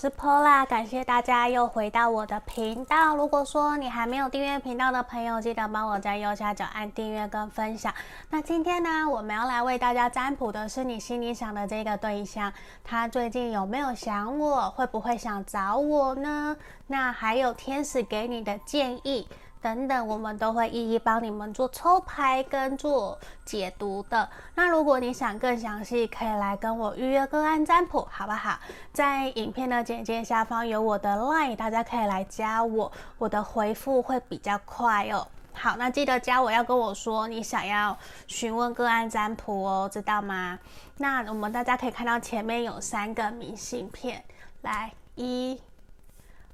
是 Pola，感谢大家又回到我的频道。如果说你还没有订阅频道的朋友，记得帮我在右下角按订阅跟分享。那今天呢，我们要来为大家占卜的是你心里想的这个对象，他最近有没有想我？会不会想找我呢？那还有天使给你的建议。等等，我们都会一一帮你们做抽牌跟做解读的。那如果你想更详细，可以来跟我预约个案占卜，好不好？在影片的简介下方有我的 LINE，大家可以来加我，我的回复会比较快哦。好，那记得加我要跟我说你想要询问个案占卜哦，知道吗？那我们大家可以看到前面有三个明信片，来，一、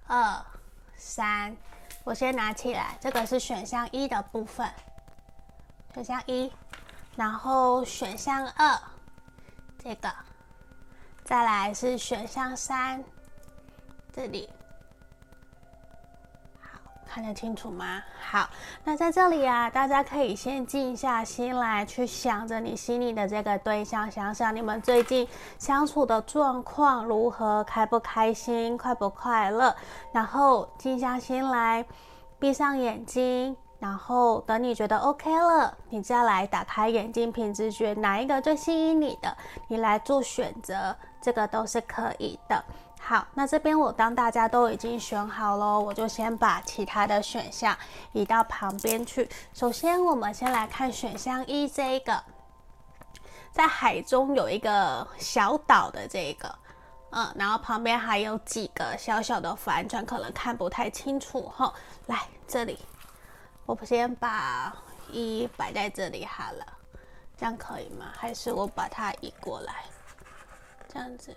二、三。我先拿起来，这个是选项一的部分，选项一，然后选项二，这个，再来是选项三，这里。看得清楚吗？好，那在这里啊，大家可以先静下心来，去想着你心里的这个对象，想想你们最近相处的状况如何，开不开心，快不快乐，然后静下心来，闭上眼睛，然后等你觉得 OK 了，你再来打开眼睛，凭直觉哪一个最吸引你的，你来做选择，这个都是可以的。好，那这边我当大家都已经选好了，我就先把其他的选项移到旁边去。首先，我们先来看选项一这一个，在海中有一个小岛的这个，嗯，然后旁边还有几个小小的帆船，可能看不太清楚哈。来这里，我先把一摆在这里好了，这样可以吗？还是我把它移过来，这样子。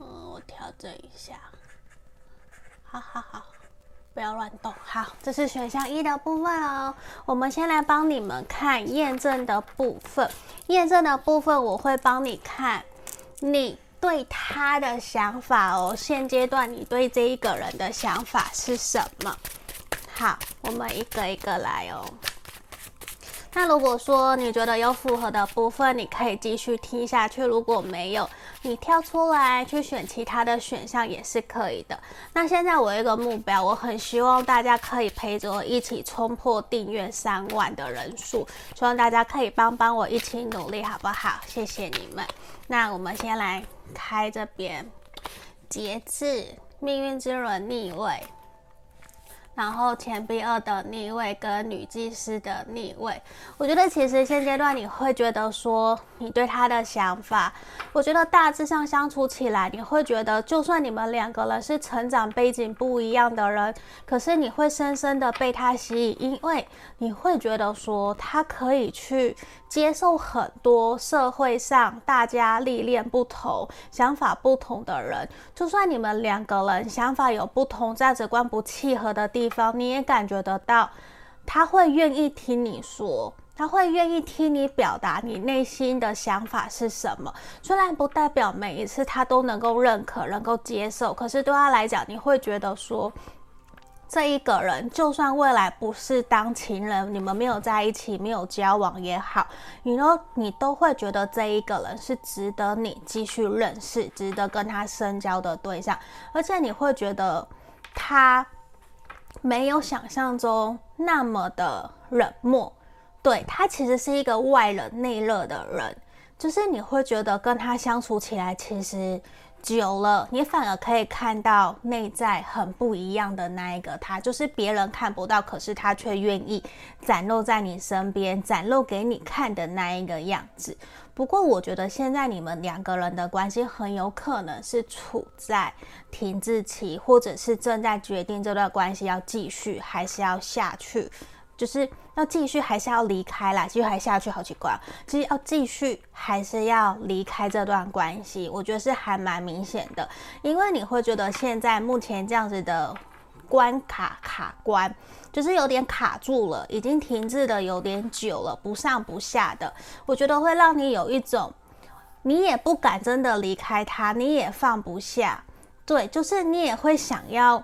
嗯，我调整一下，好好好，不要乱动。好，这是选项一的部分哦。我们先来帮你们看验证的部分。验证的部分，我会帮你看你对他的想法哦。现阶段你对这一个人的想法是什么？好，我们一个一个来哦。那如果说你觉得有符合的部分，你可以继续听下去；如果没有，你跳出来去选其他的选项也是可以的。那现在我有一个目标，我很希望大家可以陪着我一起冲破订阅三万的人数，希望大家可以帮帮我一起努力，好不好？谢谢你们。那我们先来开这边，节制，命运之轮逆位。然后钱币二的逆位跟女祭司的逆位，我觉得其实现阶段你会觉得说你对他的想法，我觉得大致上相处起来，你会觉得就算你们两个人是成长背景不一样的人，可是你会深深的被他吸引，因为你会觉得说他可以去接受很多社会上大家历练不同、想法不同的人，就算你们两个人想法有不同、价值观不契合的地地方，你也感觉得到，他会愿意听你说，他会愿意听你表达你内心的想法是什么。虽然不代表每一次他都能够认可、能够接受，可是对他来讲，你会觉得说。这一个人，就算未来不是当情人，你们没有在一起，没有交往也好，你都你都会觉得这一个人是值得你继续认识、值得跟他深交的对象，而且你会觉得他没有想象中那么的冷漠，对，他其实是一个外冷内热的人，就是你会觉得跟他相处起来，其实。久了，你反而可以看到内在很不一样的那一个他，就是别人看不到，可是他却愿意展露在你身边，展露给你看的那一个样子。不过，我觉得现在你们两个人的关系很有可能是处在停滞期，或者是正在决定这段关系要继续还是要下去。就是要继续还是要离开啦？继续还下去，好奇怪。其实要继续还是要离开这段关系，我觉得是还蛮明显的，因为你会觉得现在目前这样子的关卡卡关，就是有点卡住了，已经停滞的有点久了，不上不下的，我觉得会让你有一种，你也不敢真的离开他，你也放不下，对，就是你也会想要。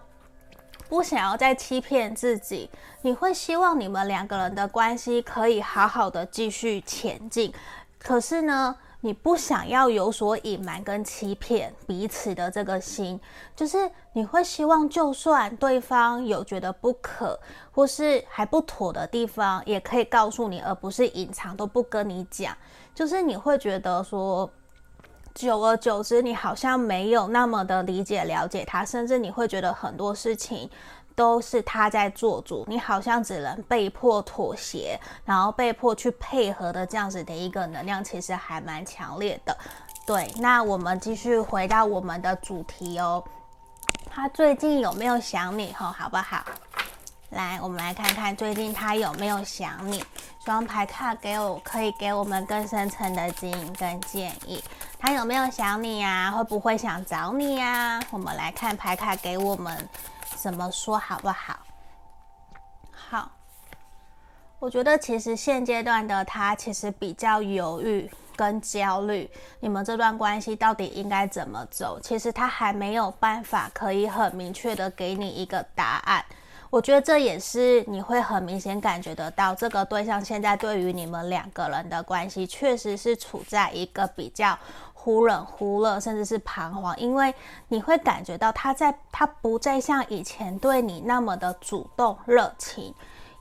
不想要再欺骗自己，你会希望你们两个人的关系可以好好的继续前进。可是呢，你不想要有所隐瞒跟欺骗彼此的这个心，就是你会希望，就算对方有觉得不可或是还不妥的地方，也可以告诉你，而不是隐藏都不跟你讲。就是你会觉得说，久而久之，你好像没有那么的理解了解他，甚至你会觉得很多事情。都是他在做主，你好像只能被迫妥协，然后被迫去配合的这样子的一个能量，其实还蛮强烈的。对，那我们继续回到我们的主题哦。他最近有没有想你？吼，好不好？来，我们来看看最近他有没有想你。双牌卡给我，可以给我们更深层的指引跟建议。他有没有想你呀？会不会想找你呀？我们来看牌卡给我们。怎么说好不好？好，我觉得其实现阶段的他其实比较犹豫跟焦虑，你们这段关系到底应该怎么走？其实他还没有办法可以很明确的给你一个答案。我觉得这也是你会很明显感觉得到，这个对象现在对于你们两个人的关系，确实是处在一个比较。忽冷忽热，甚至是彷徨，因为你会感觉到他在，他不再像以前对你那么的主动热情，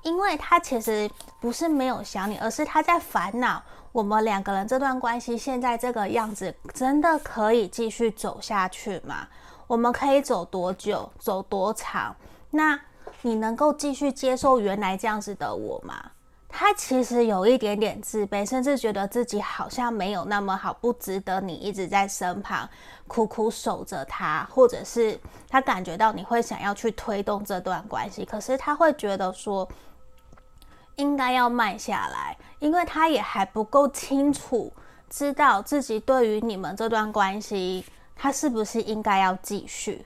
因为他其实不是没有想你，而是他在烦恼我们两个人这段关系现在这个样子，真的可以继续走下去吗？我们可以走多久，走多长？那你能够继续接受原来这样子的我吗？他其实有一点点自卑，甚至觉得自己好像没有那么好，不值得你一直在身旁苦苦守着他，或者是他感觉到你会想要去推动这段关系，可是他会觉得说应该要慢下来，因为他也还不够清楚知道自己对于你们这段关系，他是不是应该要继续。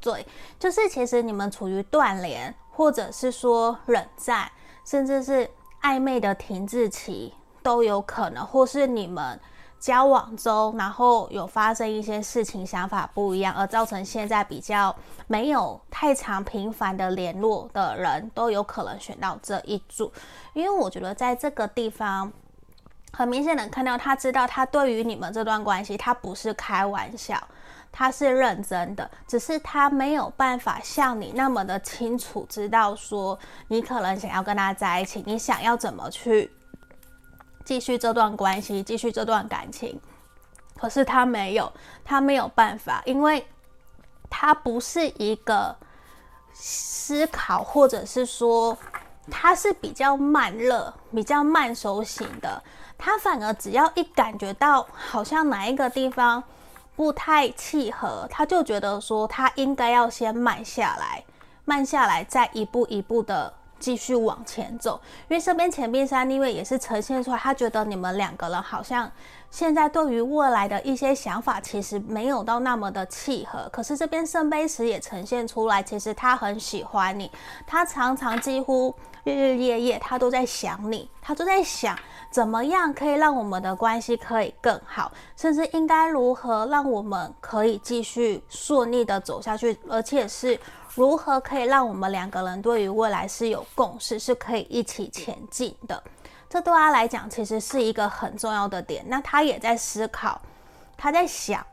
对，就是其实你们处于断联，或者是说冷战，甚至是。暧昧的停滞期都有可能，或是你们交往中，然后有发生一些事情，想法不一样，而造成现在比较没有太长频繁的联络的人，都有可能选到这一组。因为我觉得在这个地方，很明显能看到他知道，他对于你们这段关系，他不是开玩笑。他是认真的，只是他没有办法像你那么的清楚知道说，你可能想要跟他在一起，你想要怎么去继续这段关系，继续这段感情。可是他没有，他没有办法，因为他不是一个思考，或者是说他是比较慢热、比较慢熟型的。他反而只要一感觉到好像哪一个地方。不太契合，他就觉得说他应该要先慢下来，慢下来，再一步一步的继续往前走。因为这边钱币三逆位也是呈现出来，他觉得你们两个人好像现在对于未来的一些想法，其实没有到那么的契合。可是这边圣杯十也呈现出来，其实他很喜欢你，他常常几乎日日夜夜他都在想你，他都在想。怎么样可以让我们的关系可以更好，甚至应该如何让我们可以继续顺利的走下去，而且是如何可以让我们两个人对于未来是有共识，是可以一起前进的。这对他来讲其实是一个很重要的点。那他也在思考，他在想，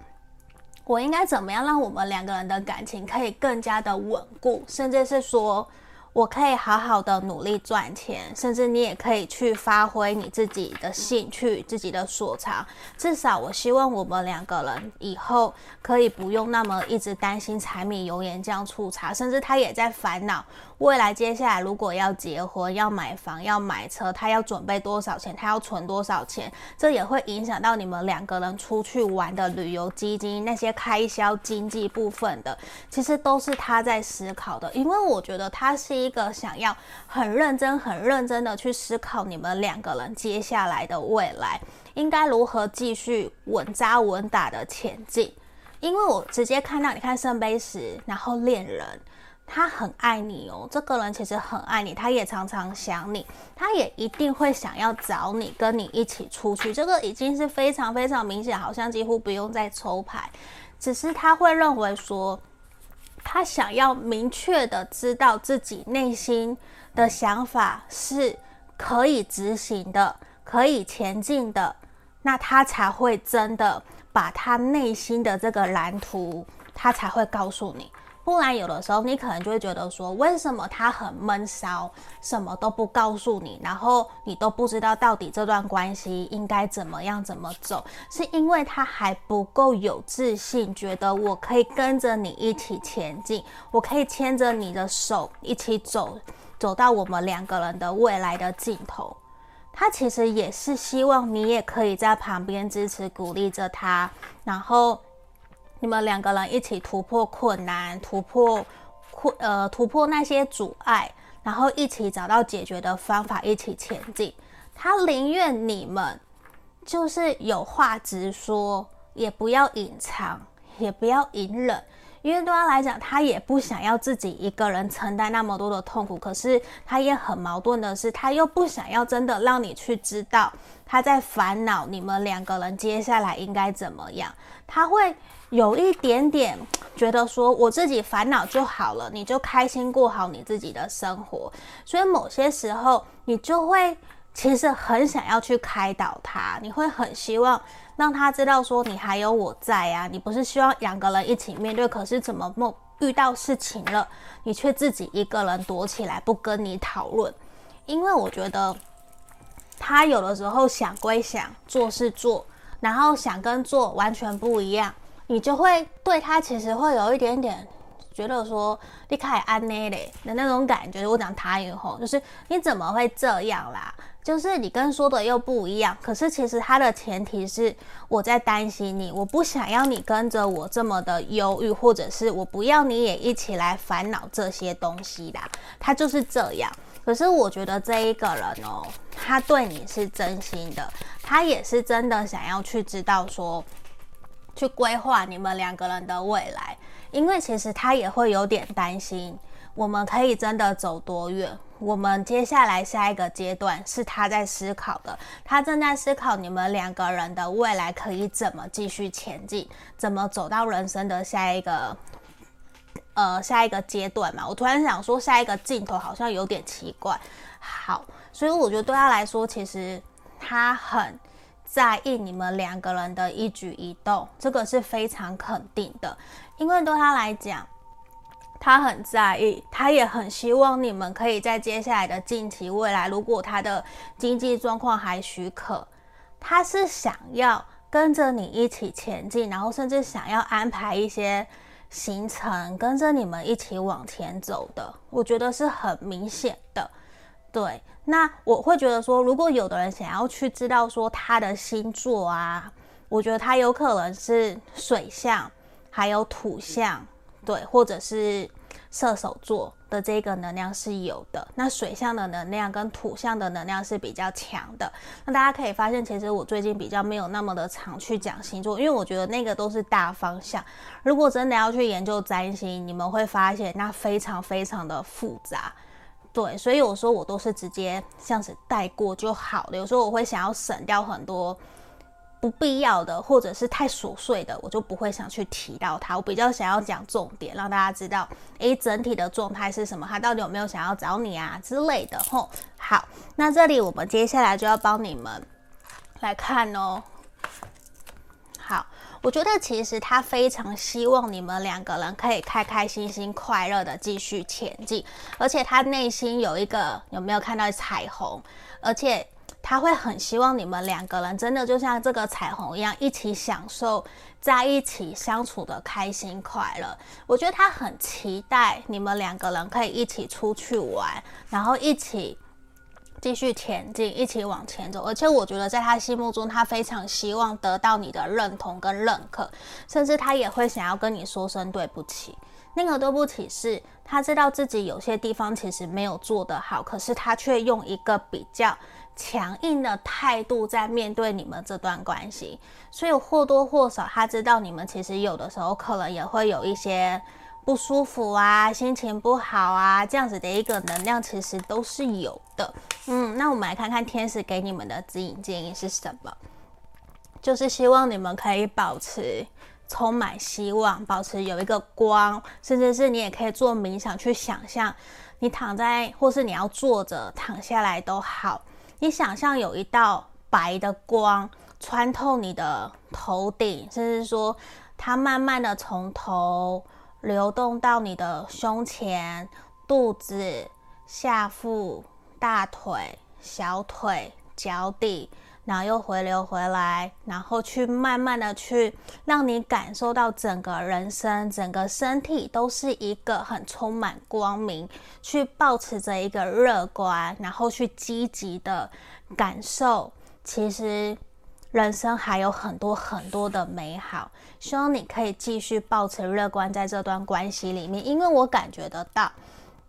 我应该怎么样让我们两个人的感情可以更加的稳固，甚至是说。我可以好好的努力赚钱，甚至你也可以去发挥你自己的兴趣、自己的所长。至少我希望我们两个人以后可以不用那么一直担心柴米油盐酱醋茶，甚至他也在烦恼。未来接下来如果要结婚、要买房、要买车，他要准备多少钱？他要存多少钱？这也会影响到你们两个人出去玩的旅游基金那些开销经济部分的，其实都是他在思考的。因为我觉得他是一个想要很认真、很认真的去思考你们两个人接下来的未来应该如何继续稳扎稳打的前进。因为我直接看到，你看圣杯十，然后恋人。他很爱你哦，这个人其实很爱你，他也常常想你，他也一定会想要找你，跟你一起出去。这个已经是非常非常明显，好像几乎不用再抽牌，只是他会认为说，他想要明确的知道自己内心的想法是可以执行的，可以前进的。那他才会真的把他内心的这个蓝图，他才会告诉你。突然，有的时候你可能就会觉得说，为什么他很闷骚，什么都不告诉你，然后你都不知道到底这段关系应该怎么样怎么走，是因为他还不够有自信，觉得我可以跟着你一起前进，我可以牵着你的手一起走，走到我们两个人的未来的尽头。他其实也是希望你也可以在旁边支持鼓励着他，然后。你们两个人一起突破困难，突破困呃突破那些阻碍，然后一起找到解决的方法，一起前进。他宁愿你们就是有话直说，也不要隐藏，也不要隐忍，因为对他来讲，他也不想要自己一个人承担那么多的痛苦。可是他也很矛盾的是，他又不想要真的让你去知道他在烦恼你们两个人接下来应该怎么样，他会。有一点点觉得说，我自己烦恼就好了，你就开心过好你自己的生活。所以某些时候，你就会其实很想要去开导他，你会很希望让他知道说，你还有我在啊。你不是希望两个人一起面对，可是怎么梦遇到事情了，你却自己一个人躲起来不跟你讨论？因为我觉得他有的时候想归想，做是做，然后想跟做完全不一样。你就会对他其实会有一点点觉得说你开安内嘞的那种感觉。我讲他以后就是你怎么会这样啦？就是你跟说的又不一样。可是其实他的前提是我在担心你，我不想要你跟着我这么的忧郁，或者是我不要你也一起来烦恼这些东西啦。他就是这样。可是我觉得这一个人哦，他对你是真心的，他也是真的想要去知道说。去规划你们两个人的未来，因为其实他也会有点担心，我们可以真的走多远？我们接下来下一个阶段是他在思考的，他正在思考你们两个人的未来可以怎么继续前进，怎么走到人生的下一个，呃，下一个阶段嘛。我突然想说，下一个镜头好像有点奇怪。好，所以我觉得对他来说，其实他很。在意你们两个人的一举一动，这个是非常肯定的，因为对他来讲，他很在意，他也很希望你们可以在接下来的近期未来，如果他的经济状况还许可，他是想要跟着你一起前进，然后甚至想要安排一些行程，跟着你们一起往前走的，我觉得是很明显的。对，那我会觉得说，如果有的人想要去知道说他的星座啊，我觉得他有可能是水象，还有土象，对，或者是射手座的这个能量是有的。那水象的能量跟土象的能量是比较强的。那大家可以发现，其实我最近比较没有那么的常去讲星座，因为我觉得那个都是大方向。如果真的要去研究占星，你们会发现那非常非常的复杂。对，所以有时候我都是直接这样子带过就好了。有时候我会想要省掉很多不必要的，或者是太琐碎的，我就不会想去提到它。我比较想要讲重点，让大家知道，诶，整体的状态是什么，他到底有没有想要找你啊之类的。吼，好，那这里我们接下来就要帮你们来看哦。我觉得其实他非常希望你们两个人可以开开心心、快乐的继续前进，而且他内心有一个，有没有看到彩虹？而且他会很希望你们两个人真的就像这个彩虹一样，一起享受在一起相处的开心快乐。我觉得他很期待你们两个人可以一起出去玩，然后一起。继续前进，一起往前走。而且我觉得，在他心目中，他非常希望得到你的认同跟认可，甚至他也会想要跟你说声对不起。那个对不起是他知道自己有些地方其实没有做得好，可是他却用一个比较强硬的态度在面对你们这段关系。所以或多或少，他知道你们其实有的时候可能也会有一些。不舒服啊，心情不好啊，这样子的一个能量其实都是有的。嗯，那我们来看看天使给你们的指引建议是什么？就是希望你们可以保持充满希望，保持有一个光，甚至是你也可以做冥想去想象，你躺在或是你要坐着躺下来都好，你想象有一道白的光穿透你的头顶，甚至说它慢慢的从头流动到你的胸前、肚子、下腹、大腿、小腿、脚底。然后又回流回来，然后去慢慢的去让你感受到整个人生、整个身体都是一个很充满光明，去保持着一个乐观，然后去积极的感受。其实人生还有很多很多的美好，希望你可以继续保持乐观在这段关系里面，因为我感觉得到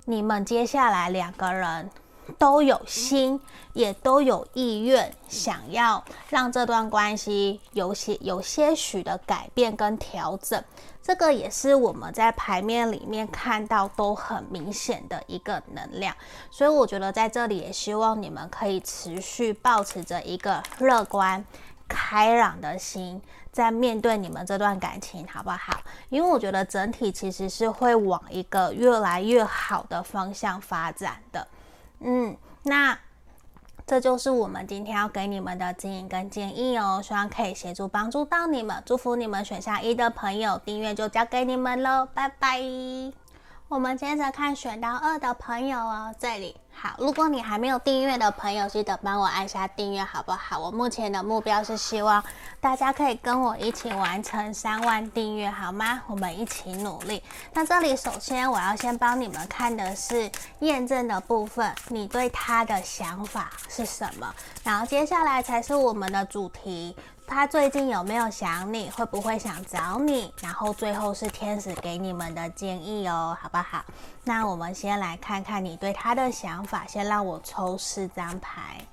你们接下来两个人。都有心，也都有意愿，想要让这段关系有些有些许的改变跟调整。这个也是我们在牌面里面看到都很明显的一个能量。所以我觉得在这里也希望你们可以持续保持着一个乐观、开朗的心，在面对你们这段感情，好不好？因为我觉得整体其实是会往一个越来越好的方向发展的。嗯，那这就是我们今天要给你们的指引跟建议哦，希望可以协助帮助到你们，祝福你们选项一的朋友，订阅就交给你们喽，拜拜。我们接着看选到二的朋友哦，这里。好，如果你还没有订阅的朋友，记得帮我按下订阅，好不好？我目前的目标是希望大家可以跟我一起完成三万订阅，好吗？我们一起努力。那这里首先我要先帮你们看的是验证的部分，你对他的想法是什么？然后接下来才是我们的主题。他最近有没有想你？会不会想找你？然后最后是天使给你们的建议哦，好不好？那我们先来看看你对他的想法。先让我抽四张牌。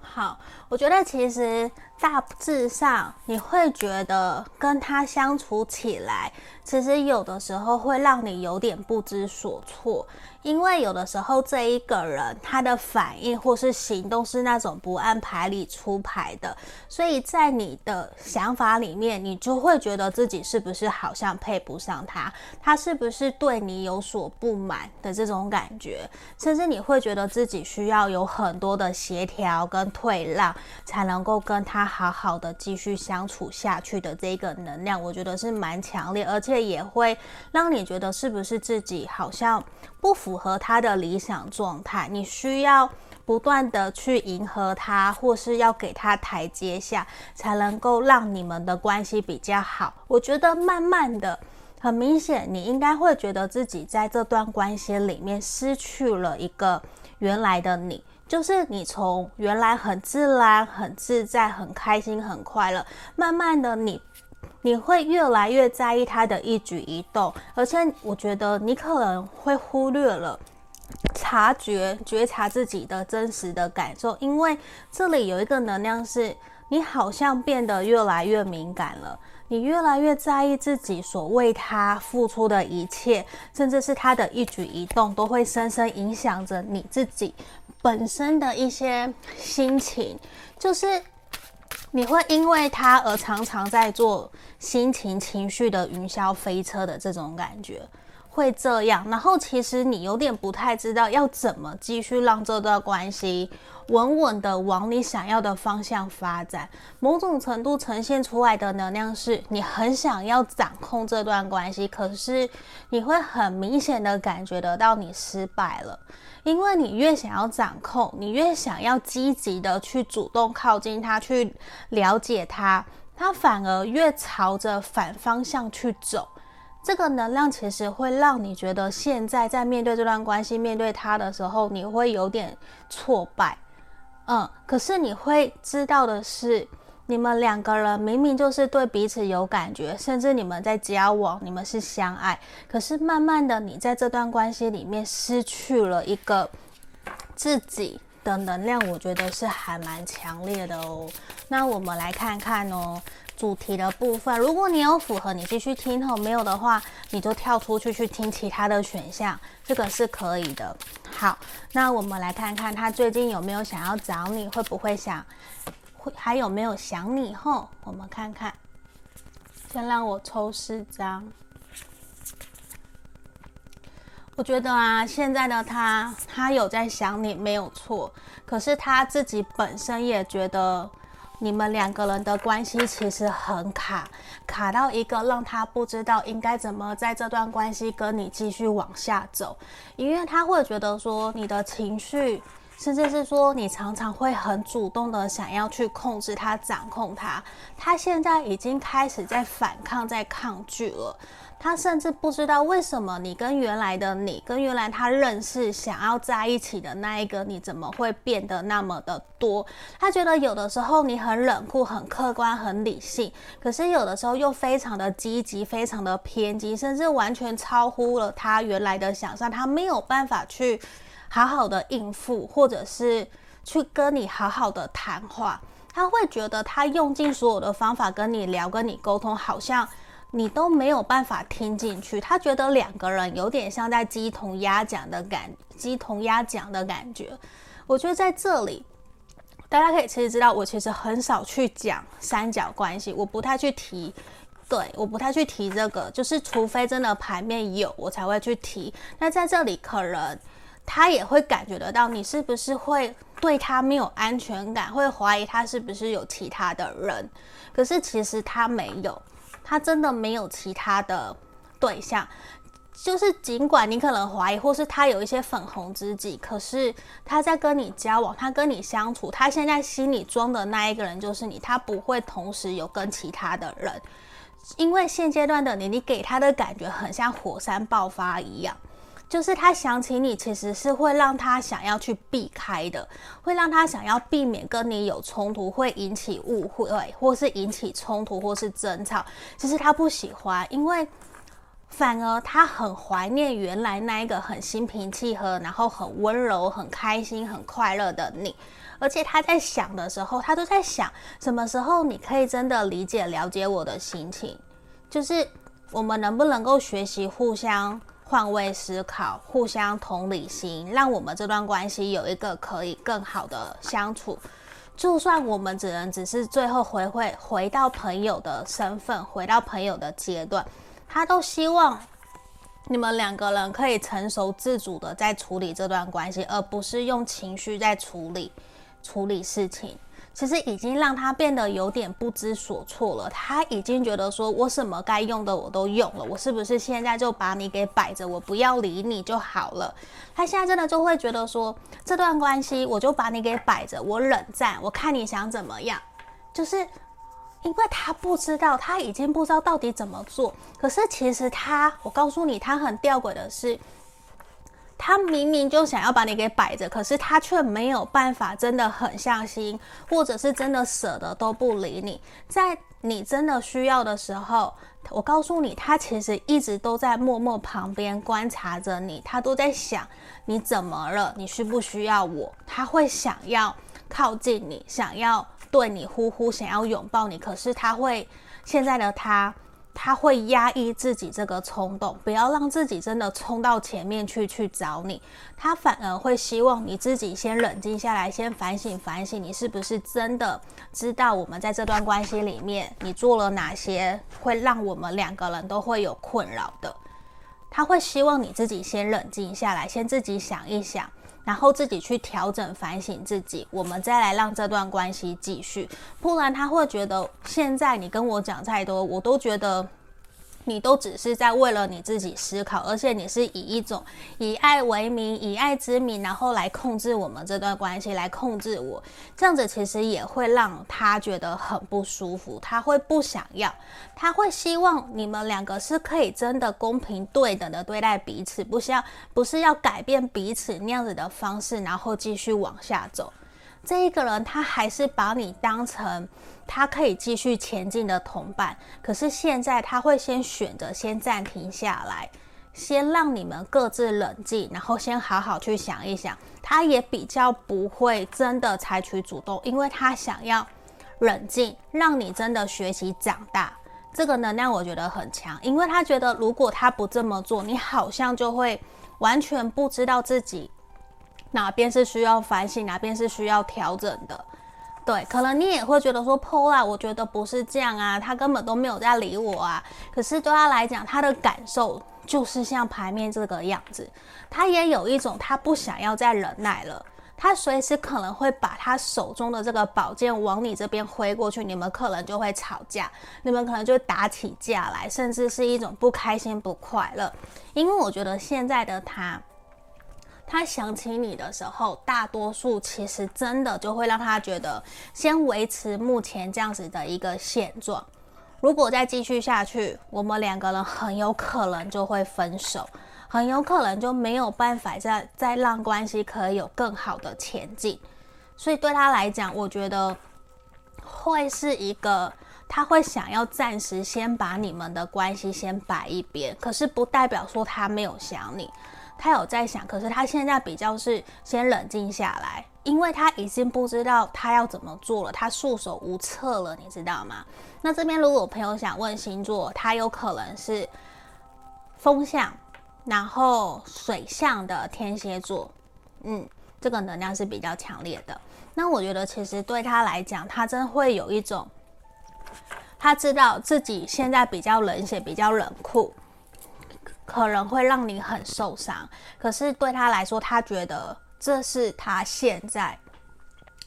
好，我觉得其实大致上你会觉得跟他相处起来，其实有的时候会让你有点不知所措。因为有的时候这一个人他的反应或是行动是那种不按牌理出牌的，所以在你的想法里面，你就会觉得自己是不是好像配不上他，他是不是对你有所不满的这种感觉，甚至你会觉得自己需要有很多的协调跟退让，才能够跟他好好的继续相处下去的这个能量，我觉得是蛮强烈，而且也会让你觉得是不是自己好像不符。合他的理想状态，你需要不断的去迎合他，或是要给他台阶下，才能够让你们的关系比较好。我觉得慢慢的，很明显，你应该会觉得自己在这段关系里面失去了一个原来的你，就是你从原来很自然、很自在、很开心、很快乐，慢慢的你。你会越来越在意他的一举一动，而且我觉得你可能会忽略了察觉、觉察自己的真实的感受，因为这里有一个能量是，你好像变得越来越敏感了，你越来越在意自己所为他付出的一切，甚至是他的一举一动，都会深深影响着你自己本身的一些心情，就是。你会因为他而常常在做心情、情绪的云霄飞车的这种感觉，会这样。然后其实你有点不太知道要怎么继续让这段关系稳稳的往你想要的方向发展。某种程度呈现出来的能量是你很想要掌控这段关系，可是你会很明显的感觉得到你失败了。因为你越想要掌控，你越想要积极的去主动靠近他，去了解他，他反而越朝着反方向去走。这个能量其实会让你觉得现在在面对这段关系、面对他的时候，你会有点挫败。嗯，可是你会知道的是。你们两个人明明就是对彼此有感觉，甚至你们在交往，你们是相爱，可是慢慢的，你在这段关系里面失去了一个自己的能量，我觉得是还蛮强烈的哦。那我们来看看哦，主题的部分，如果你有符合，你继续听哦；没有的话，你就跳出去去听其他的选项，这个是可以的。好，那我们来看看他最近有没有想要找你，会不会想？会还有没有想你后？我们看看，先让我抽四张。我觉得啊，现在的他，他有在想你，没有错。可是他自己本身也觉得你们两个人的关系其实很卡，卡到一个让他不知道应该怎么在这段关系跟你继续往下走，因为他会觉得说你的情绪，甚至是说你常常会很主动的想要去控制他、掌控他，他现在已经开始在反抗、在抗拒了。他甚至不知道为什么你跟原来的你，跟原来他认识、想要在一起的那一个你，怎么会变得那么的多？他觉得有的时候你很冷酷、很客观、很理性，可是有的时候又非常的积极、非常的偏激，甚至完全超乎了他原来的想象。他没有办法去好好的应付，或者是去跟你好好的谈话。他会觉得他用尽所有的方法跟你聊、跟你沟通，好像。你都没有办法听进去，他觉得两个人有点像在鸡同鸭讲的感，鸡同鸭讲的感觉。我觉得在这里，大家可以其实知道，我其实很少去讲三角关系，我不太去提，对，我不太去提这个，就是除非真的牌面有，我才会去提。那在这里，可能他也会感觉得到，你是不是会对他没有安全感，会怀疑他是不是有其他的人，可是其实他没有。他真的没有其他的对象，就是尽管你可能怀疑，或是他有一些粉红知己，可是他在跟你交往，他跟你相处，他现在心里装的那一个人就是你，他不会同时有跟其他的人，因为现阶段的你，你给他的感觉很像火山爆发一样。就是他想起你，其实是会让他想要去避开的，会让他想要避免跟你有冲突，会引起误会，或是引起冲突，或是争吵。其实他不喜欢，因为反而他很怀念原来那一个很心平气和，然后很温柔、很开心、很快乐的你。而且他在想的时候，他都在想什么时候你可以真的理解、了解我的心情，就是我们能不能够学习互相。换位思考，互相同理心，让我们这段关系有一个可以更好的相处。就算我们只能只是最后回回回到朋友的身份，回到朋友的阶段，他都希望你们两个人可以成熟自主的在处理这段关系，而不是用情绪在处理处理事情。其实已经让他变得有点不知所措了。他已经觉得说，我什么该用的我都用了，我是不是现在就把你给摆着，我不要理你就好了？他现在真的就会觉得说，这段关系我就把你给摆着，我冷战，我看你想怎么样。就是因为他不知道，他已经不知道到底怎么做。可是其实他，我告诉你，他很吊诡的是。他明明就想要把你给摆着，可是他却没有办法，真的狠下心，或者是真的舍得都不理你。在你真的需要的时候，我告诉你，他其实一直都在默默旁边观察着你，他都在想你怎么了，你需不需要我？他会想要靠近你，想要对你呼呼，想要拥抱你，可是他会现在的他。他会压抑自己这个冲动，不要让自己真的冲到前面去去找你。他反而会希望你自己先冷静下来，先反省反省，你是不是真的知道我们在这段关系里面你做了哪些会让我们两个人都会有困扰的。他会希望你自己先冷静下来，先自己想一想。然后自己去调整、反省自己，我们再来让这段关系继续。不然他会觉得，现在你跟我讲再多，我都觉得。你都只是在为了你自己思考，而且你是以一种以爱为名、以爱之名，然后来控制我们这段关系，来控制我。这样子其实也会让他觉得很不舒服，他会不想要，他会希望你们两个是可以真的公平对等的对待彼此，不是要不是要改变彼此那样子的方式，然后继续往下走。这一个人他还是把你当成。他可以继续前进的同伴，可是现在他会先选择先暂停下来，先让你们各自冷静，然后先好好去想一想。他也比较不会真的采取主动，因为他想要冷静，让你真的学习长大。这个能量我觉得很强，因为他觉得如果他不这么做，你好像就会完全不知道自己哪边是需要反省，哪边是需要调整的。对，可能你也会觉得说，Paula，我觉得不是这样啊，他根本都没有在理我啊。可是对他来讲，他的感受就是像牌面这个样子，他也有一种他不想要再忍耐了，他随时可能会把他手中的这个宝剑往你这边挥过去，你们可能就会吵架，你们可能就打起架来，甚至是一种不开心、不快乐。因为我觉得现在的他，他想起你的时候，大多数其实真的就会让他觉得先维持目前这样子的一个现状。如果再继续下去，我们两个人很有可能就会分手，很有可能就没有办法再再让关系可以有更好的前进。所以对他来讲，我觉得会是一个，他会想要暂时先把你们的关系先摆一边，可是不代表说他没有想你。他有在想，可是他现在比较是先冷静下来，因为他已经不知道他要怎么做了，他束手无策了，你知道吗？那这边如果有朋友想问星座，他有可能是风象，然后水象的天蝎座，嗯，这个能量是比较强烈的。那我觉得其实对他来讲，他真会有一种，他知道自己现在比较冷血，比较冷酷。可能会让你很受伤，可是对他来说，他觉得这是他现在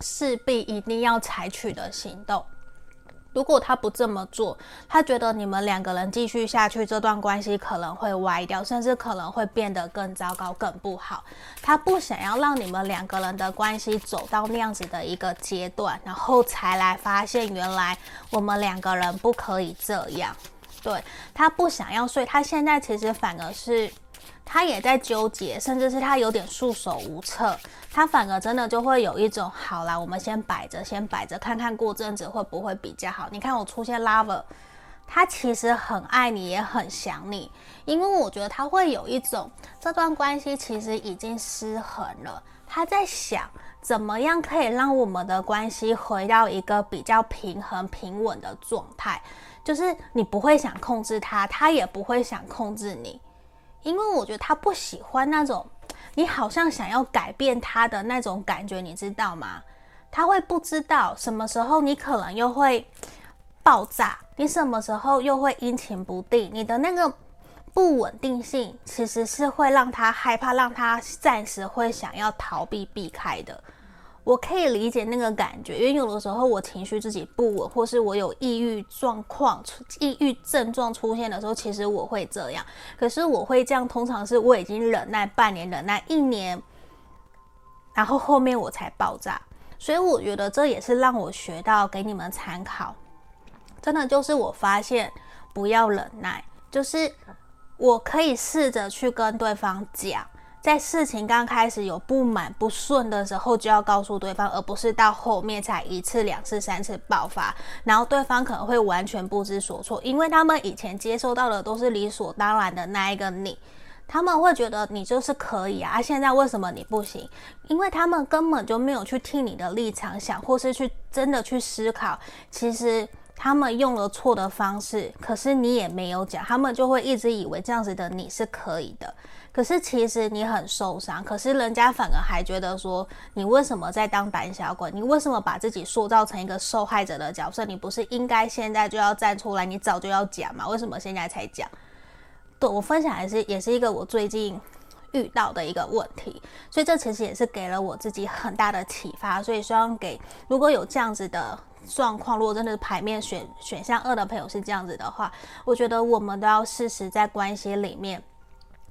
势必一定要采取的行动。如果他不这么做，他觉得你们两个人继续下去，这段关系可能会歪掉，甚至可能会变得更糟糕、更不好。他不想要让你们两个人的关系走到那样子的一个阶段，然后才来发现原来我们两个人不可以这样。对，他不想要睡，他现在其实反而是他也在纠结，甚至是他有点束手无策。他反而真的就会有一种，好啦，我们先摆着，先摆着，看看过阵子会不会比较好。你看我出现 lover，他其实很爱你，也很想你，因为我觉得他会有一种这段关系其实已经失衡了。他在想怎么样可以让我们的关系回到一个比较平衡、平稳的状态。就是你不会想控制他，他也不会想控制你，因为我觉得他不喜欢那种你好像想要改变他的那种感觉，你知道吗？他会不知道什么时候你可能又会爆炸，你什么时候又会阴晴不定，你的那个不稳定性其实是会让他害怕，让他暂时会想要逃避避开的。我可以理解那个感觉，因为有的时候我情绪自己不稳，或是我有抑郁状况、抑郁症状出现的时候，其实我会这样。可是我会这样，通常是我已经忍耐半年、忍耐一年，然后后面我才爆炸。所以我觉得这也是让我学到给你们参考。真的就是我发现不要忍耐，就是我可以试着去跟对方讲。在事情刚开始有不满不顺的时候，就要告诉对方，而不是到后面才一次、两次、三次爆发，然后对方可能会完全不知所措，因为他们以前接受到的都是理所当然的那一个你，他们会觉得你就是可以，啊，现在为什么你不行？因为他们根本就没有去替你的立场想，或是去真的去思考，其实他们用了错的方式，可是你也没有讲，他们就会一直以为这样子的你是可以的。可是其实你很受伤，可是人家反而还觉得说，你为什么在当胆小鬼？你为什么把自己塑造成一个受害者的角色？你不是应该现在就要站出来？你早就要讲嘛？为什么现在才讲？对，我分享也是也是一个我最近遇到的一个问题，所以这其实也是给了我自己很大的启发。所以希望给如果有这样子的状况，如果真的是牌面选选项二的朋友是这样子的话，我觉得我们都要适时在关系里面。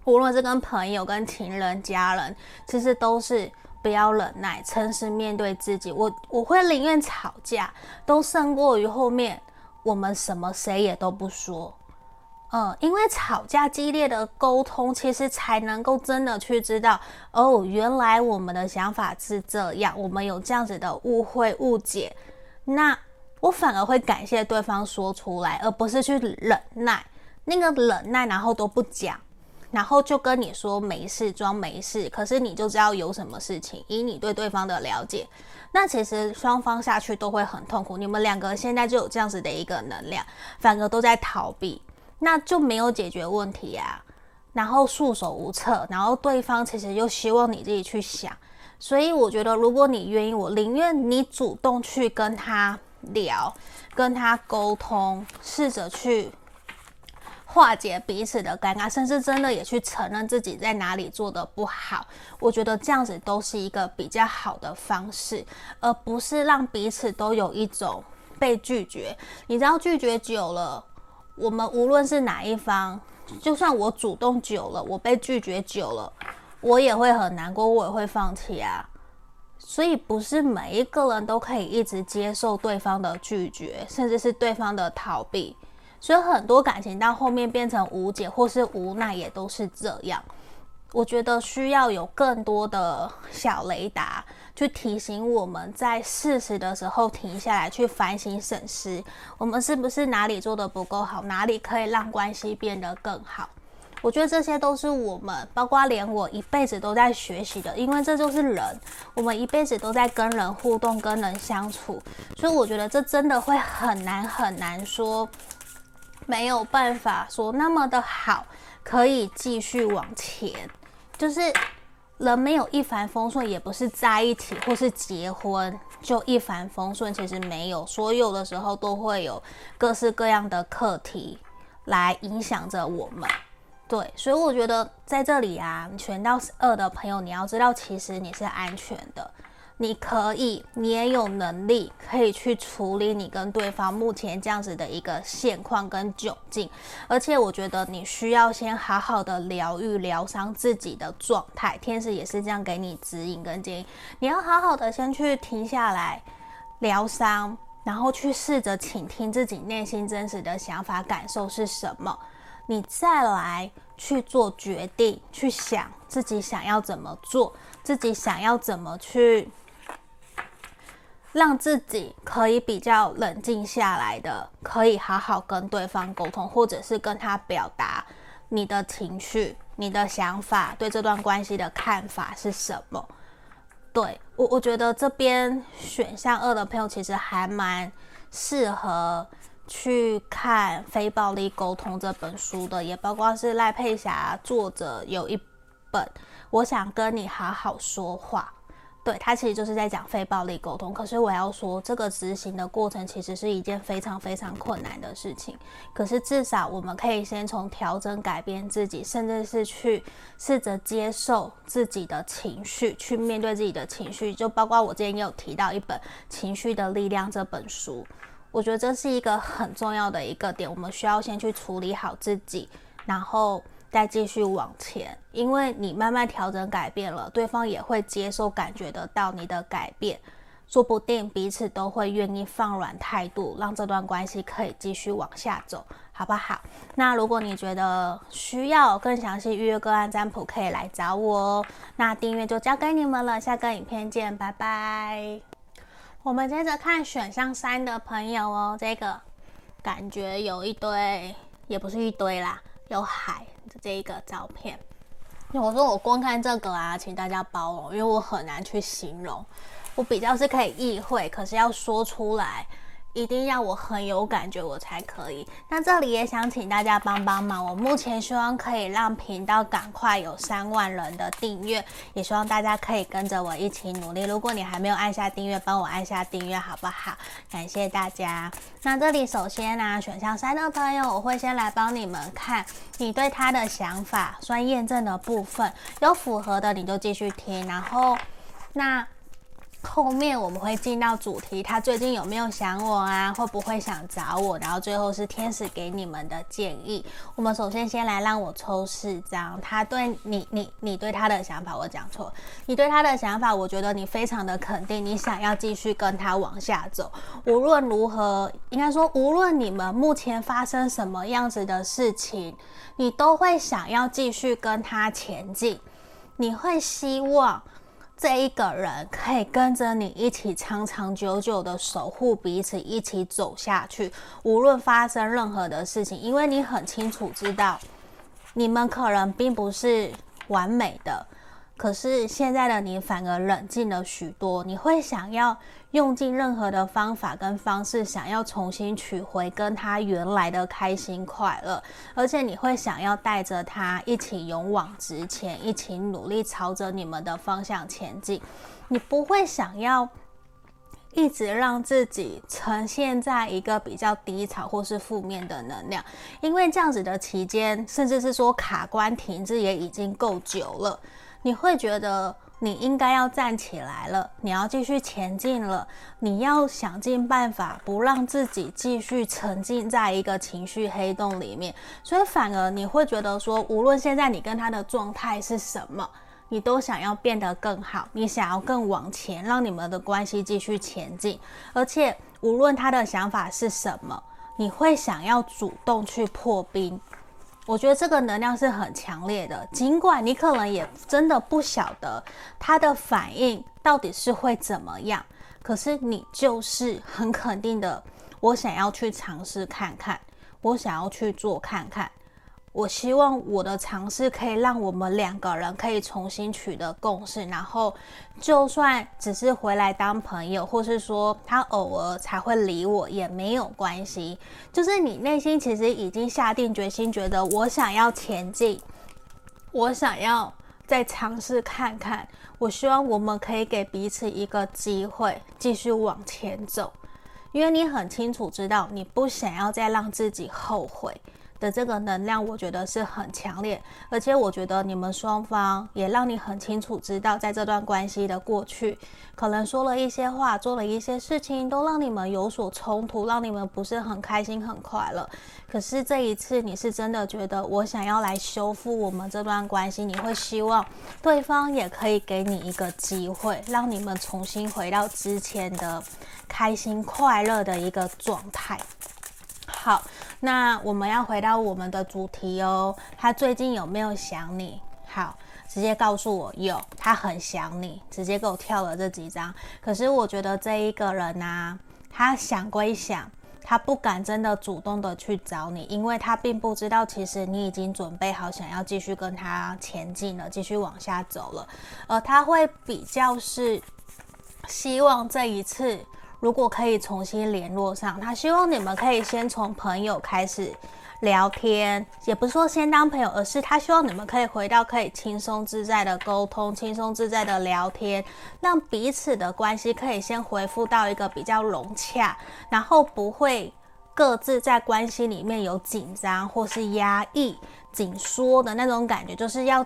无论是跟朋友、跟情人、家人，其实都是不要忍耐，诚实面对自己。我我会宁愿吵架，都胜过于后面我们什么谁也都不说。嗯，因为吵架激烈的沟通，其实才能够真的去知道，哦，原来我们的想法是这样，我们有这样子的误会、误解。那我反而会感谢对方说出来，而不是去忍耐。那个忍耐，然后都不讲。然后就跟你说没事，装没事，可是你就知道有什么事情。以你对对方的了解，那其实双方下去都会很痛苦。你们两个现在就有这样子的一个能量，反而都在逃避，那就没有解决问题啊。然后束手无策，然后对方其实又希望你自己去想。所以我觉得，如果你愿意，我宁愿你主动去跟他聊，跟他沟通，试着去。化解彼此的尴尬，甚至真的也去承认自己在哪里做得不好。我觉得这样子都是一个比较好的方式，而不是让彼此都有一种被拒绝。你知道，拒绝久了，我们无论是哪一方，就算我主动久了，我被拒绝久了，我也会很难过，我也会放弃啊。所以不是每一个人都可以一直接受对方的拒绝，甚至是对方的逃避。所以很多感情到后面变成无解或是无奈，也都是这样。我觉得需要有更多的小雷达去提醒我们在适时的时候停下来，去反省审视，我们是不是哪里做得不够好，哪里可以让关系变得更好。我觉得这些都是我们，包括连我一辈子都在学习的，因为这就是人，我们一辈子都在跟人互动、跟人相处，所以我觉得这真的会很难很难说，没有办法说那么的好，可以继续往前。就是人没有一帆风顺，也不是在一起或是结婚就一帆风顺，其实没有，所有的时候都会有各式各样的课题来影响着我们。对，所以我觉得在这里啊，选到二的朋友，你要知道，其实你是安全的，你可以，你也有能力可以去处理你跟对方目前这样子的一个现况跟窘境。而且我觉得你需要先好好的疗愈、疗伤自己的状态。天使也是这样给你指引跟建议，你要好好的先去停下来疗伤，然后去试着倾听自己内心真实的想法、感受是什么。你再来去做决定，去想自己想要怎么做，自己想要怎么去让自己可以比较冷静下来的，可以好好跟对方沟通，或者是跟他表达你的情绪、你的想法，对这段关系的看法是什么？对，我，我觉得这边选项二的朋友其实还蛮适合。去看《非暴力沟通》这本书的，也包括是赖佩霞作者有一本，我想跟你好好说话。对，他其实就是在讲非暴力沟通。可是我要说，这个执行的过程其实是一件非常非常困难的事情。可是至少我们可以先从调整、改变自己，甚至是去试着接受自己的情绪，去面对自己的情绪。就包括我之前也有提到一本《情绪的力量》这本书。我觉得这是一个很重要的一个点，我们需要先去处理好自己，然后再继续往前。因为你慢慢调整改变了，对方也会接受、感觉得到你的改变，说不定彼此都会愿意放软态度，让这段关系可以继续往下走，好不好？那如果你觉得需要更详细预约个案占卜，可以来找我哦。那订阅就交给你们了，下个影片见，拜拜。我们接着看选项三的朋友哦，这个感觉有一堆，也不是一堆啦，有海这一个照片。我说我光看这个啊，请大家包容，因为我很难去形容，我比较是可以意会，可是要说出来。一定要我很有感觉，我才可以。那这里也想请大家帮帮忙，我目前希望可以让频道赶快有三万人的订阅，也希望大家可以跟着我一起努力。如果你还没有按下订阅，帮我按下订阅好不好？感谢大家。那这里首先呢、选项三的朋友，我会先来帮你们看你对他的想法，算验证的部分，有符合的你就继续听，然后那。后面我们会进到主题，他最近有没有想我啊？会不会想找我？然后最后是天使给你们的建议。我们首先先来让我抽四张，他对你、你、你对他的想法，我讲错，你对他的想法，我觉得你非常的肯定，你想要继续跟他往下走。无论如何，应该说无论你们目前发生什么样子的事情，你都会想要继续跟他前进，你会希望。这一个人可以跟着你一起长长久久的守护彼此，一起走下去。无论发生任何的事情，因为你很清楚知道，你们可能并不是完美的。可是现在的你反而冷静了许多，你会想要用尽任何的方法跟方式，想要重新取回跟他原来的开心快乐，而且你会想要带着他一起勇往直前，一起努力朝着你们的方向前进。你不会想要一直让自己呈现在一个比较低潮或是负面的能量，因为这样子的期间，甚至是说卡关停滞也已经够久了，你会觉得你应该要站起来了，你要继续前进了，你要想尽办法不让自己继续沉浸在一个情绪黑洞里面，所以反而你会觉得说，无论现在你跟他的状态是什么。你都想要变得更好，你想要更往前，让你们的关系继续前进。而且无论他的想法是什么，你会想要主动去破冰。我觉得这个能量是很强烈的，尽管你可能也真的不晓得他的反应到底是会怎么样，可是你就是很肯定的，我想要去尝试看看，我想要去做看看。我希望我的尝试可以让我们两个人可以重新取得共识，然后就算只是回来当朋友，或是说他偶尔才会理我也没有关系。就是你内心其实已经下定决心，觉得我想要前进，我想要再尝试看看。我希望我们可以给彼此一个机会，继续往前走，因为你很清楚知道，你不想要再让自己后悔。的这个能量，我觉得是很强烈，而且我觉得你们双方也让你很清楚知道，在这段关系的过去，可能说了一些话，做了一些事情，都让你们有所冲突，让你们不是很开心、很快乐。可是这一次，你是真的觉得我想要来修复我们这段关系，你会希望对方也可以给你一个机会，让你们重新回到之前的开心、快乐的一个状态。好，那我们要回到我们的主题哦。他最近有没有想你？好，直接告诉我有，他很想你，直接给我跳了这几张。可是我觉得这一个人呢、啊，他想归想，他不敢真的主动的去找你，因为他并不知道其实你已经准备好想要继续跟他前进了，继续往下走了。而他会比较是希望这一次。如果可以重新联络上，他希望你们可以先从朋友开始聊天，也不是说先当朋友，而是他希望你们可以回到可以轻松自在的沟通、轻松自在的聊天，让彼此的关系可以先恢复到一个比较融洽，然后不会各自在关系里面有紧张或是压抑、紧缩的那种感觉，就是要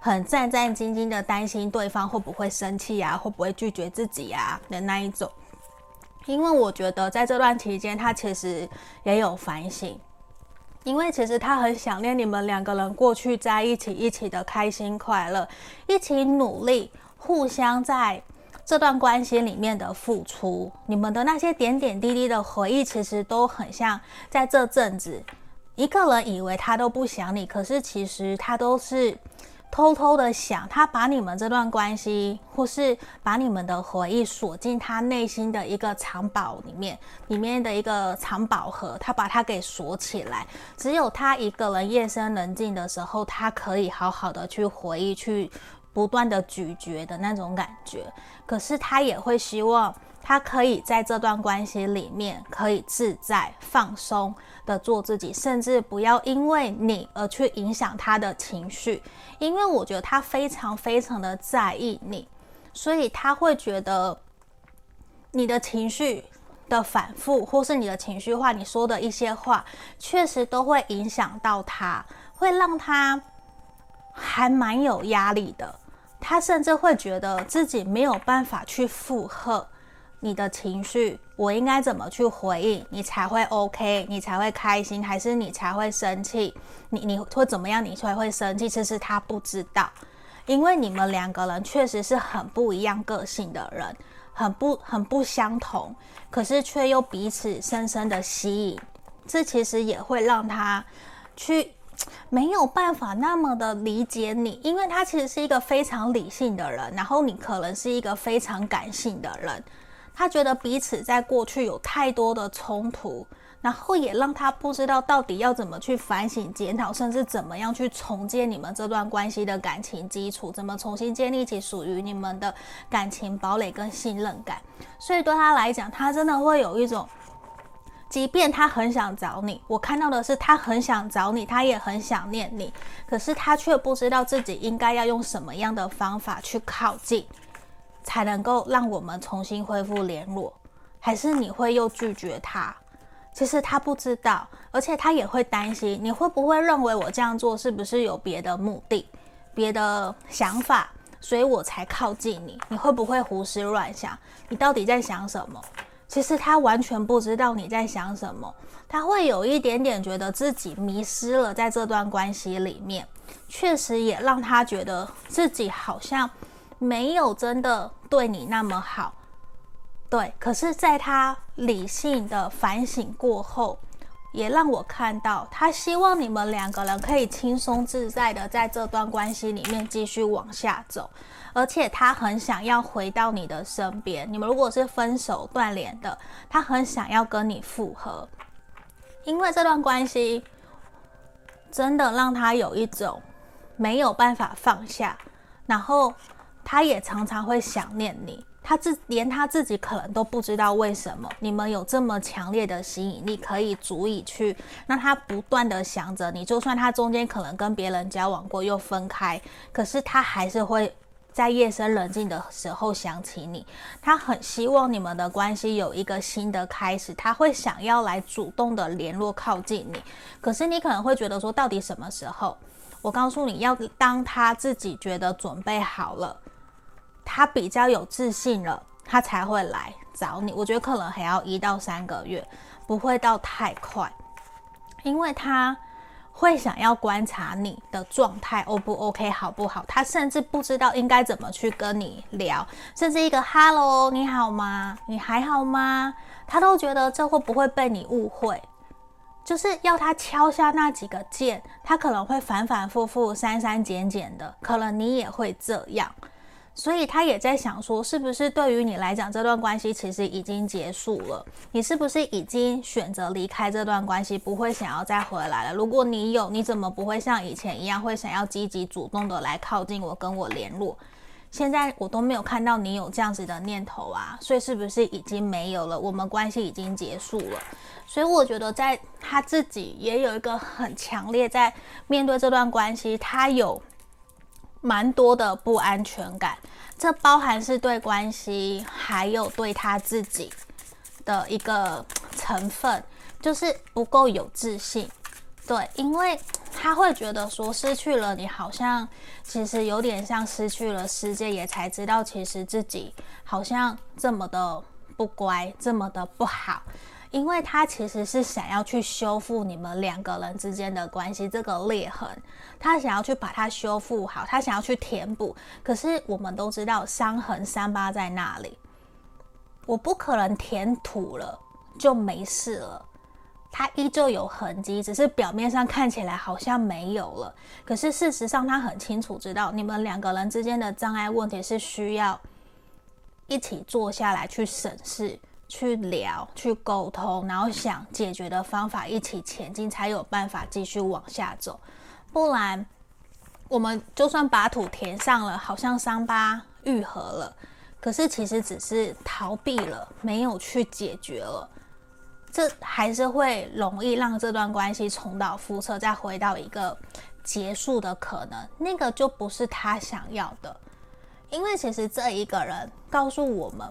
很战战兢兢的担心对方会不会生气啊，会不会拒绝自己啊的那一种。因为我觉得在这段期间，他其实也有反省，因为其实他很想念你们两个人过去在一起一起的开心快乐，一起努力，互相在这段关系里面的付出，你们的那些点点滴滴的回忆，其实都很像在这阵子，一个人以为他都不想你，可是其实他都是。偷偷的想，他把你们这段关系，或是把你们的回忆锁进他内心的一个藏宝里面，里面的一个藏宝盒，他把它给锁起来。只有他一个人夜深人静的时候，他可以好好的去回忆，去不断的咀嚼的那种感觉。可是他也会希望。他可以在这段关系里面可以自在放松的做自己，甚至不要因为你而去影响他的情绪，因为我觉得他非常非常的在意你，所以他会觉得你的情绪的反复，或是你的情绪化，你说的一些话，确实都会影响到他，会让他还蛮有压力的，他甚至会觉得自己没有办法去负荷。你的情绪，我应该怎么去回应你才会 OK，你才会开心，还是你才会生气？你你会怎么样？你才会生气？其实他不知道，因为你们两个人确实是很不一样个性的人，很不很不相同，可是却又彼此深深的吸引。这其实也会让他去没有办法那么的理解你，因为他其实是一个非常理性的人，然后你可能是一个非常感性的人。他觉得彼此在过去有太多的冲突，然后也让他不知道到底要怎么去反省检讨，甚至怎么样去重建你们这段关系的感情基础，怎么重新建立起属于你们的感情堡垒跟信任感。所以对他来讲，他真的会有一种，即便他很想找你，我看到的是他很想找你，他也很想念你，可是他却不知道自己应该要用什么样的方法去靠近。才能够让我们重新恢复联络。还是你会又拒绝他？其实他不知道，而且他也会担心，你会不会认为我这样做是不是有别的目的、别的想法，所以我才靠近你？你会不会胡思乱想？你到底在想什么？其实他完全不知道你在想什么，他会有一点点觉得自己迷失了在这段关系里面，确实也让他觉得自己好像没有真的对你那么好。对，可是，在他理性的反省过后，也让我看到，他希望你们两个人可以轻松自在的在这段关系里面继续往下走，而且他很想要回到你的身边。你们如果是分手断联的，他很想要跟你复合，因为这段关系真的让他有一种没有办法放下，然后他也常常会想念你。他自连他自己可能都不知道为什么你们有这么强烈的吸引力，可以足以去让他不断的想着你。就算他中间可能跟别人交往过又分开，可是他还是会在夜深人静的时候想起你。他很希望你们的关系有一个新的开始，他会想要来主动的联络靠近你。可是你可能会觉得说，到底什么时候？我告诉你要当他自己觉得准备好了。他比较有自信了，他才会来找你。我觉得可能还要一到三个月，不会到太快，因为他会想要观察你的状态，O 不 OK，好不好？他甚至不知道应该怎么去跟你聊，甚至一个 “Hello，你好吗？你还好吗？”他都觉得这会不会被你误会，就是要他敲下那几个键，他可能会反反复复、删删减减的，可能你也会这样。所以他也在想说，是不是对于你来讲，这段关系其实已经结束了？你是不是已经选择离开这段关系，不会想要再回来了？如果你有，你怎么不会像以前一样，会想要积极主动的来靠近我，跟我联络？现在我都没有看到你有这样子的念头啊，所以是不是已经没有了？我们关系已经结束了。所以我觉得，在他自己也有一个很强烈，在面对这段关系，他有。蛮多的不安全感，这包含是对关系，还有对他自己的一个成分，就是不够有自信。对，因为他会觉得说失去了你，好像其实有点像失去了世界，也才知道其实自己好像这么的不乖，这么的不好。因为他其实是想要去修复你们两个人之间的关系，这个裂痕，他想要去把它修复好，他想要去填补。可是我们都知道，伤痕伤疤在那里，我不可能填土了就没事了，他依旧有痕迹，只是表面上看起来好像没有了。可是事实上，他很清楚知道，你们两个人之间的障碍问题是需要一起坐下来去审视。去聊，去沟通，然后想解决的方法，一起前进，才有办法继续往下走。不然，我们就算把土填上了，好像伤疤愈合了，可是其实只是逃避了，没有去解决了，这还是会容易让这段关系重蹈覆辙，再回到一个结束的可能。那个就不是他想要的，因为其实这一个人告诉我们，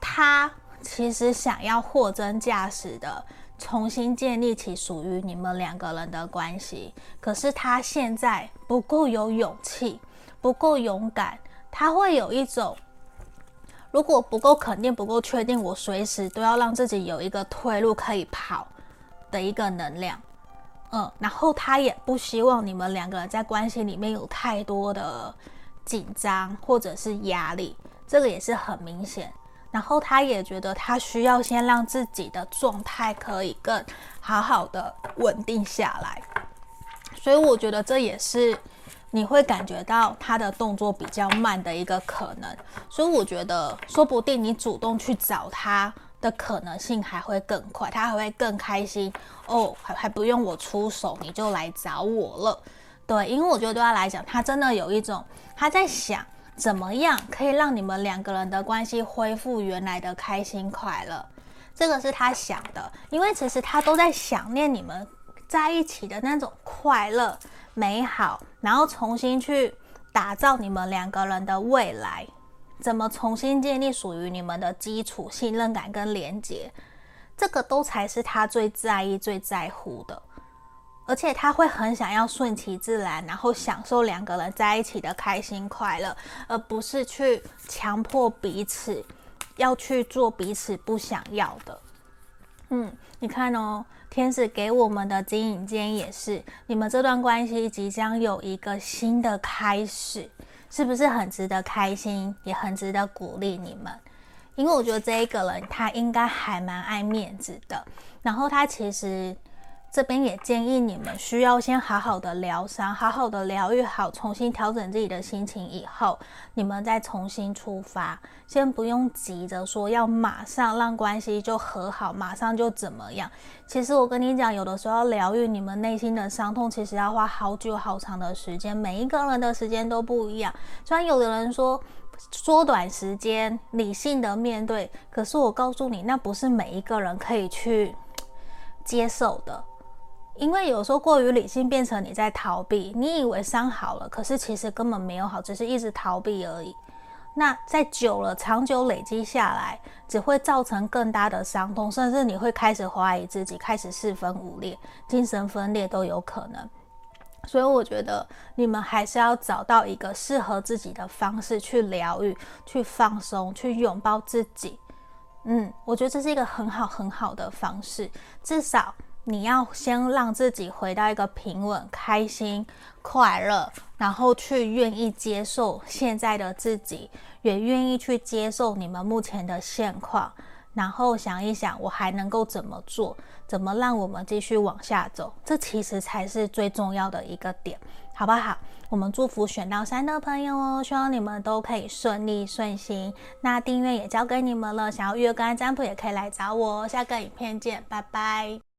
他。其实想要货真价实的重新建立起属于你们两个人的关系，可是他现在不够有勇气，不够勇敢，他会有一种如果不够肯定、不够确定，我随时都要让自己有一个退路可以跑的一个能量。嗯，然后他也不希望你们两个人在关系里面有太多的紧张或者是压力，这个也是很明显。然后他也觉得他需要先让自己的状态可以更好好的稳定下来，所以我觉得这也是你会感觉到他的动作比较慢的一个可能。所以我觉得说不定你主动去找他的可能性还会更快，他还会更开心哦，还还不用我出手你就来找我了。对，因为我觉得对他来讲，他真的有一种他在想。怎么样可以让你们两个人的关系恢复原来的开心快乐？这个是他想的，因为其实他都在想念你们在一起的那种快乐、美好，然后重新去打造你们两个人的未来，怎么重新建立属于你们的基础信任感跟连接，这个都才是他最在意、最在乎的。而且他会很想要顺其自然，然后享受两个人在一起的开心快乐，而不是去强迫彼此要去做彼此不想要的。嗯，你看哦，天使给我们的指引间也是，你们这段关系即将有一个新的开始，是不是很值得开心，也很值得鼓励你们？因为我觉得这一个人他应该还蛮爱面子的，然后他其实。这边也建议你们需要先好好的疗伤，好好的疗愈好，重新调整自己的心情以后，你们再重新出发。先不用急着说要马上让关系就和好，马上就怎么样。其实我跟你讲，有的时候要疗愈你们内心的伤痛，其实要花好久好长的时间。每一个人的时间都不一样。虽然有的人说缩短时间，理性的面对，可是我告诉你，那不是每一个人可以去接受的。因为有时候过于理性，变成你在逃避。你以为伤好了，可是其实根本没有好，只是一直逃避而已。那在久了，长久累积下来，只会造成更大的伤痛，甚至你会开始怀疑自己，开始四分五裂，精神分裂都有可能。所以我觉得你们还是要找到一个适合自己的方式去疗愈、去放松、去拥抱自己。嗯，我觉得这是一个很好很好的方式，至少。你要先让自己回到一个平稳、开心、快乐，然后去愿意接受现在的自己，也愿意去接受你们目前的现况，然后想一想，我还能够怎么做，怎么让我们继续往下走，这其实才是最重要的一个点，好不好？我们祝福选到三的朋友哦，希望你们都可以顺利顺心。那订阅也交给你们了，想要预约个案占卜也可以来找我哦。下个影片见，拜拜。